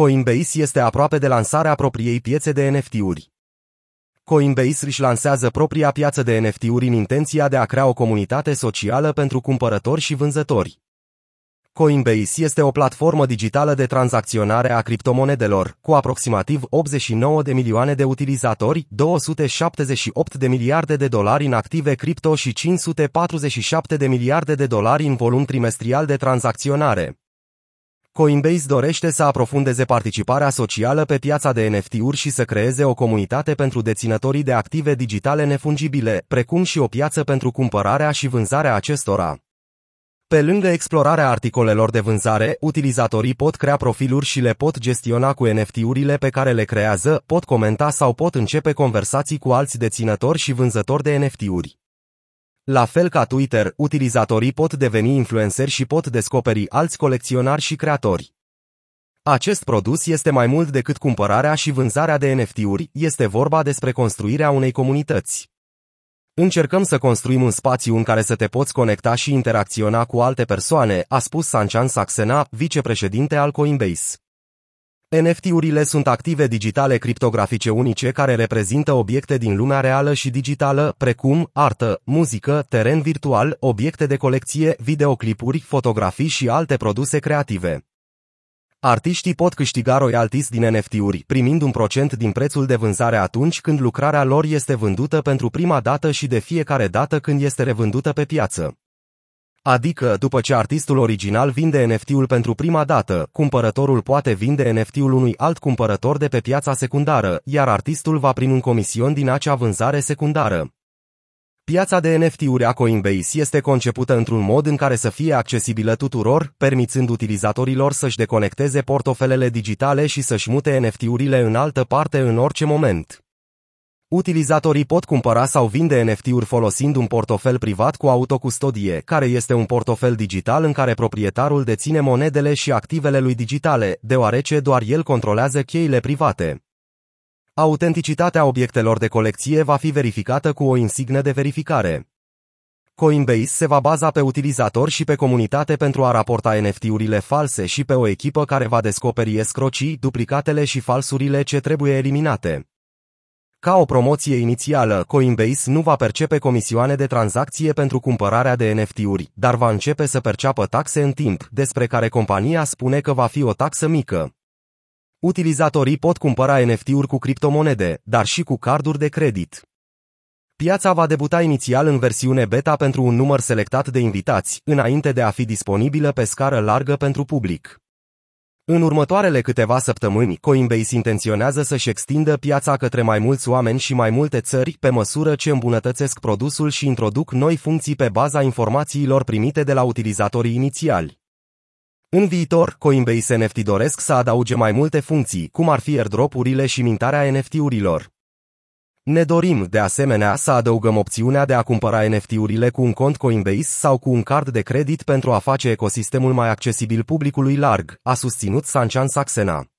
Coinbase este aproape de lansarea propriei piețe de NFT-uri. Coinbase își lansează propria piață de NFT-uri în intenția de a crea o comunitate socială pentru cumpărători și vânzători. Coinbase este o platformă digitală de tranzacționare a criptomonedelor, cu aproximativ 89 de milioane de utilizatori, 278 de miliarde de dolari în active cripto și 547 de miliarde de dolari în volum trimestrial de tranzacționare. Coinbase dorește să aprofundeze participarea socială pe piața de NFT-uri și să creeze o comunitate pentru deținătorii de active digitale nefungibile, precum și o piață pentru cumpărarea și vânzarea acestora. Pe lângă explorarea articolelor de vânzare, utilizatorii pot crea profiluri și le pot gestiona cu NFT-urile pe care le creează, pot comenta sau pot începe conversații cu alți deținători și vânzători de NFT-uri. La fel ca Twitter, utilizatorii pot deveni influenceri și pot descoperi alți colecționari și creatori. Acest produs este mai mult decât cumpărarea și vânzarea de NFT-uri, este vorba despre construirea unei comunități. Încercăm să construim un spațiu în care să te poți conecta și interacționa cu alte persoane, a spus Sanchan Saxena, vicepreședinte al Coinbase. NFT-urile sunt active digitale criptografice unice care reprezintă obiecte din lumea reală și digitală, precum artă, muzică, teren virtual, obiecte de colecție, videoclipuri, fotografii și alte produse creative. Artiștii pot câștiga royalties din NFT-uri, primind un procent din prețul de vânzare atunci când lucrarea lor este vândută pentru prima dată și de fiecare dată când este revândută pe piață. Adică, după ce artistul original vinde NFT-ul pentru prima dată, cumpărătorul poate vinde NFT-ul unui alt cumpărător de pe piața secundară, iar artistul va primi un comision din acea vânzare secundară. Piața de NFT-uri a Coinbase este concepută într-un mod în care să fie accesibilă tuturor, permițând utilizatorilor să-și deconecteze portofelele digitale și să-și mute NFT-urile în altă parte în orice moment. Utilizatorii pot cumpăra sau vinde NFT-uri folosind un portofel privat cu autocustodie, care este un portofel digital în care proprietarul deține monedele și activele lui digitale, deoarece doar el controlează cheile private. Autenticitatea obiectelor de colecție va fi verificată cu o insignă de verificare. Coinbase se va baza pe utilizator și pe comunitate pentru a raporta NFT-urile false și pe o echipă care va descoperi escrocii, duplicatele și falsurile ce trebuie eliminate. Ca o promoție inițială, Coinbase nu va percepe comisioane de tranzacție pentru cumpărarea de NFT-uri, dar va începe să perceapă taxe în timp, despre care compania spune că va fi o taxă mică. Utilizatorii pot cumpăra NFT-uri cu criptomonede, dar și cu carduri de credit. Piața va debuta inițial în versiune beta pentru un număr selectat de invitați, înainte de a fi disponibilă pe scară largă pentru public. În următoarele câteva săptămâni, Coinbase intenționează să-și extindă piața către mai mulți oameni și mai multe țări, pe măsură ce îmbunătățesc produsul și introduc noi funcții pe baza informațiilor primite de la utilizatorii inițiali. În viitor, Coinbase NFT doresc să adauge mai multe funcții, cum ar fi airdrop-urile și mintarea NFT-urilor. Ne dorim, de asemenea, să adăugăm opțiunea de a cumpăra NFT-urile cu un cont Coinbase sau cu un card de credit pentru a face ecosistemul mai accesibil publicului larg, a susținut Sanchan Saxena.